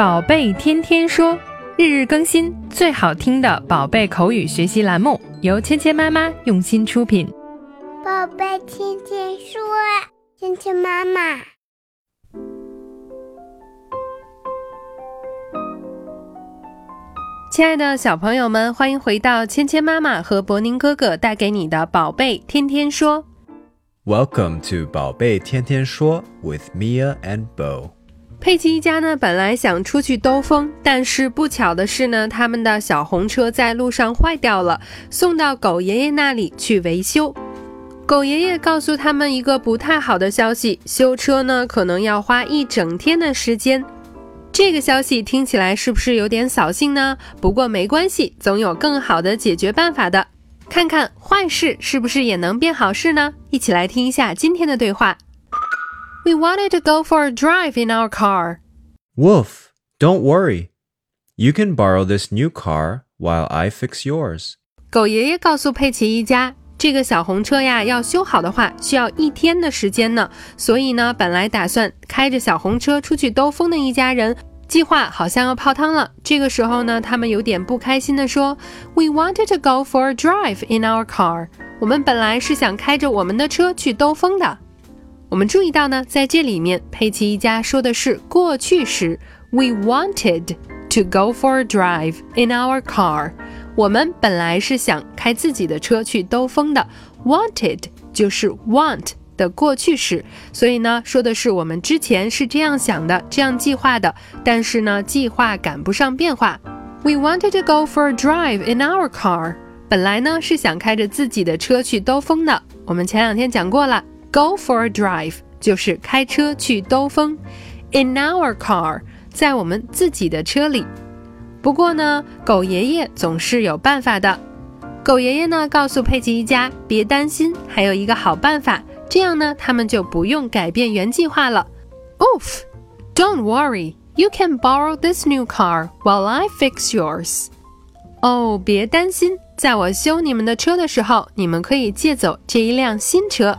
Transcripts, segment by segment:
宝贝天天说，日日更新，最好听的宝贝口语学习栏目，由芊芊妈妈用心出品。宝贝天天说，芊芊妈妈。亲爱的小朋友们，欢迎回到芊芊妈妈和博宁哥哥带给你的宝贝天天说。Welcome to 宝贝天天说 with Mia and Bo。佩奇一家呢，本来想出去兜风，但是不巧的是呢，他们的小红车在路上坏掉了，送到狗爷爷那里去维修。狗爷爷告诉他们一个不太好的消息，修车呢可能要花一整天的时间。这个消息听起来是不是有点扫兴呢？不过没关系，总有更好的解决办法的。看看坏事是不是也能变好事呢？一起来听一下今天的对话。We wanted to go for a drive in our car. Wolf, don't worry. You can borrow this new car while I fix yours. 狗爷爷告诉佩奇一家，这个小红车呀，要修好的话需要一天的时间呢。所以呢，本来打算开着小红车出去兜风的一家人，计划好像要泡汤了。这个时候呢，他们有点不开心的说：“We wanted to go for a drive in our car. 我们本来是想开着我们的车去兜风的。” 我们注意到呢，在这里面，佩奇一家说的是过去时，We wanted to go for a drive in our car。我们本来是想开自己的车去兜风的。Wanted 就是 want 的过去式，所以呢，说的是我们之前是这样想的，这样计划的，但是呢，计划赶不上变化。We wanted to go for a drive in our car。本来呢是想开着自己的车去兜风的。我们前两天讲过了。Go for a drive 就是开车去兜风，in our car 在我们自己的车里。不过呢，狗爷爷总是有办法的。狗爷爷呢告诉佩奇一家别担心，还有一个好办法，这样呢他们就不用改变原计划了。Oof! Don't worry, you can borrow this new car while I fix yours. 哦，别担心，在我修你们的车的时候，你们可以借走这一辆新车。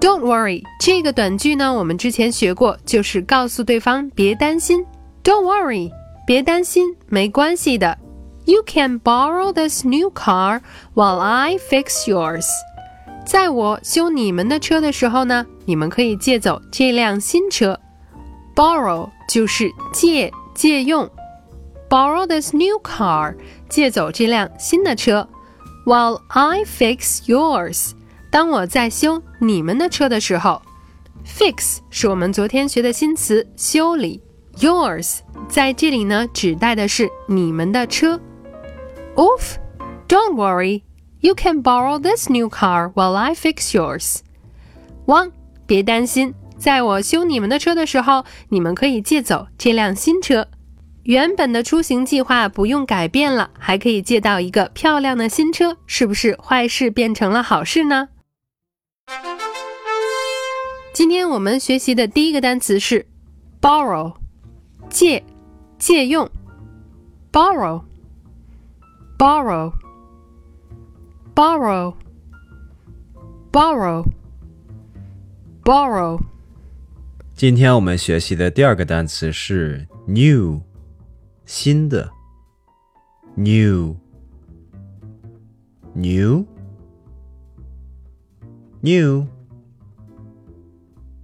Don't worry，这个短句呢，我们之前学过，就是告诉对方别担心。Don't worry，别担心，没关系的。You can borrow this new car while I fix yours。在我修你们的车的时候呢，你们可以借走这辆新车。Borrow 就是借、借用。Borrow this new car，借走这辆新的车。While I fix yours。当我在修你们的车的时候，fix 是我们昨天学的新词，修理。Yours 在这里呢，指代的是你们的车。Oof! Don't worry, you can borrow this new car while I fix yours. 汪，别担心，在我修你们的车的时候，你们可以借走这辆新车。原本的出行计划不用改变了，还可以借到一个漂亮的新车，是不是坏事变成了好事呢？今天我们学习的第一个单词是 borrow，借、借用。borrow, borrow, borrow, borrow, borrow。今天我们学习的第二个单词是 new，新的。new, new, new,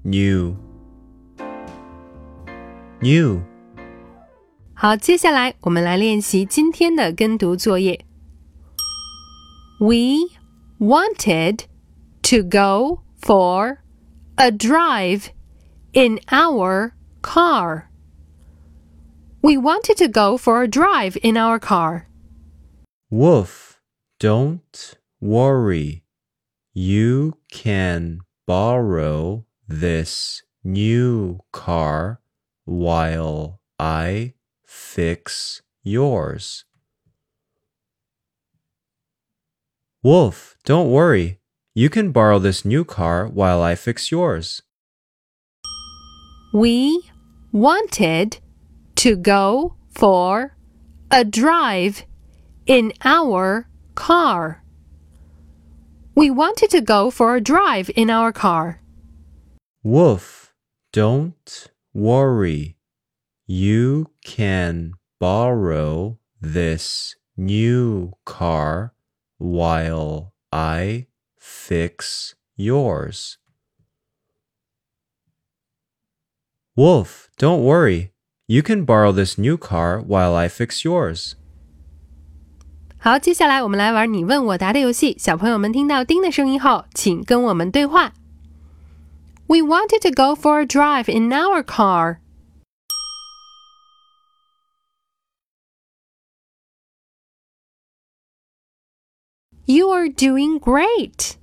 new, new。好，接下来我们来练习今天的跟读作业。We wanted to go for a drive in our car. We wanted to go for a drive in our car. Wolf, don't worry. You can borrow this new car while I fix yours. Wolf, don't worry. You can borrow this new car while I fix yours. We wanted to go for a drive in our car. We wanted to go for a drive in our car. Wolf, don't worry. You can borrow this new car while I fix yours. Wolf, don't worry. You can borrow this new car while I fix yours. 好，接下来我们来玩你问我答的游戏。小朋友们听到“叮”的声音后，请跟我们对话。 We wanted to go for a drive in our car. You are doing great.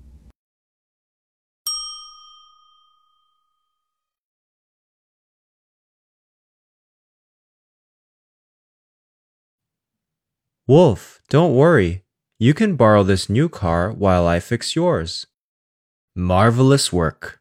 Wolf, don't worry. You can borrow this new car while I fix yours. Marvelous work.